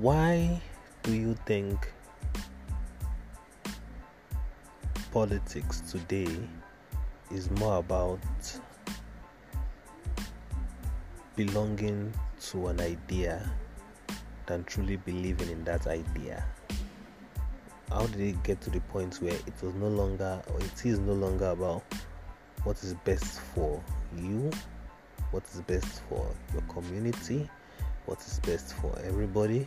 Why do you think politics today is more about belonging to an idea than truly believing in that idea? How did it get to the point where it was no longer, or it is no longer about what is best for you, what is best for your community, what is best for everybody,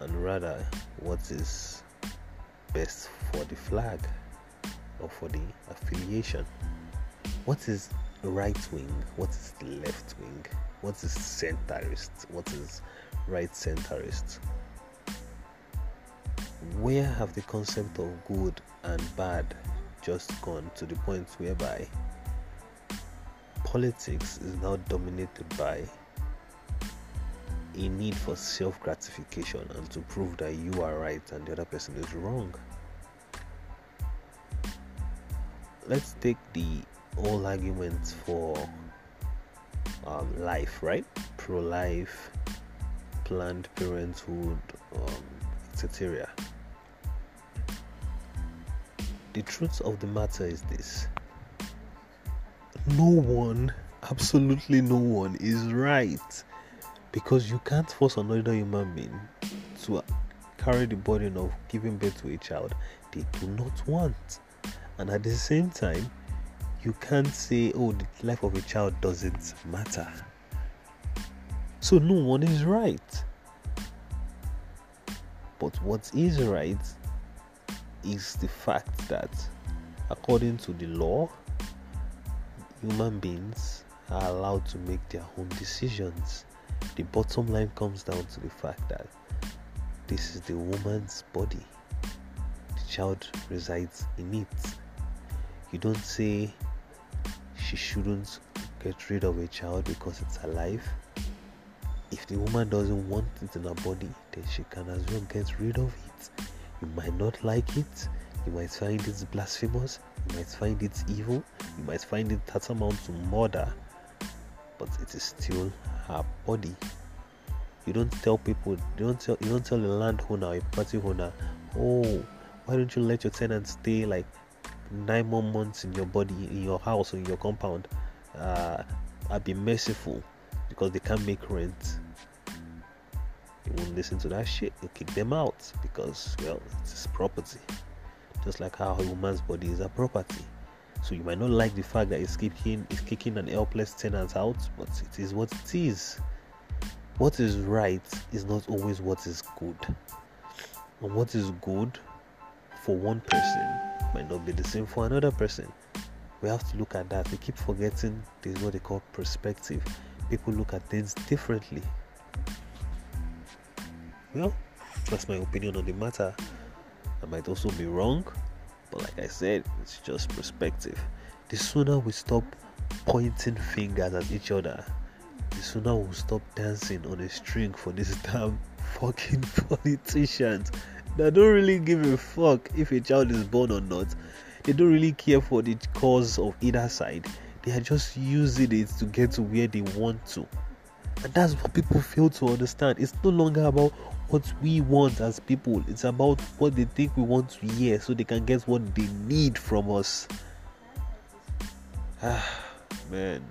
and rather what is best for the flag or for the affiliation. What is right wing? What is left wing? What is centrist? What is right centrist? Where have the concept of good and bad just gone to the point whereby politics is now dominated by a need for self gratification and to prove that you are right and the other person is wrong. Let's take the whole argument for um, life, right? Pro life, Planned Parenthood, um, etc. The truth of the matter is this no one, absolutely no one, is right because you can't force another human being to carry the burden of giving birth to a child they do not want. And at the same time, you can't say, oh, the life of a child doesn't matter. So no one is right. But what is right is the fact that, according to the law, human beings are allowed to make their own decisions the bottom line comes down to the fact that this is the woman's body, the child resides in it. You don't say she shouldn't get rid of a child because it's alive. If the woman doesn't want it in her body, then she can as well get rid of it. You might not like it, you might find it blasphemous, you might find it evil, you might find it tantamount to murder, but it is still her body. You don't tell people, you don't tell you don't tell the landowner, a property owner, oh, why don't you let your tenant stay like nine more months in your body, in your house, in your compound? Uh, I'd be merciful because they can't make rent. You won't listen to that shit. You kick them out because well, it's property. Just like how a woman's body is a property. So you might not like the fact that it's kicking it's kicking an helpless tenant out, but it is what it is. What is right is not always what is good. And what is good for one person might not be the same for another person. We have to look at that. We keep forgetting there's what they call perspective. People look at things differently. Well, that's my opinion on the matter. I might also be wrong, but like I said, it's just perspective. The sooner we stop pointing fingers at each other, the sooner we'll stop dancing on a string for these damn fucking politicians that don't really give a fuck if a child is born or not. They don't really care for the cause of either side. They are just using it to get to where they want to. And that's what people fail to understand. It's no longer about what we want as people, it's about what they think we want to hear so they can get what they need from us. Ah, man.